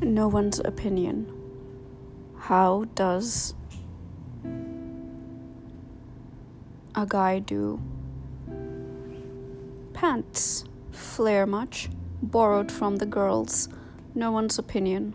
no one's opinion. How does a guy do pants? Flare much? Borrowed from the girls. No one's opinion.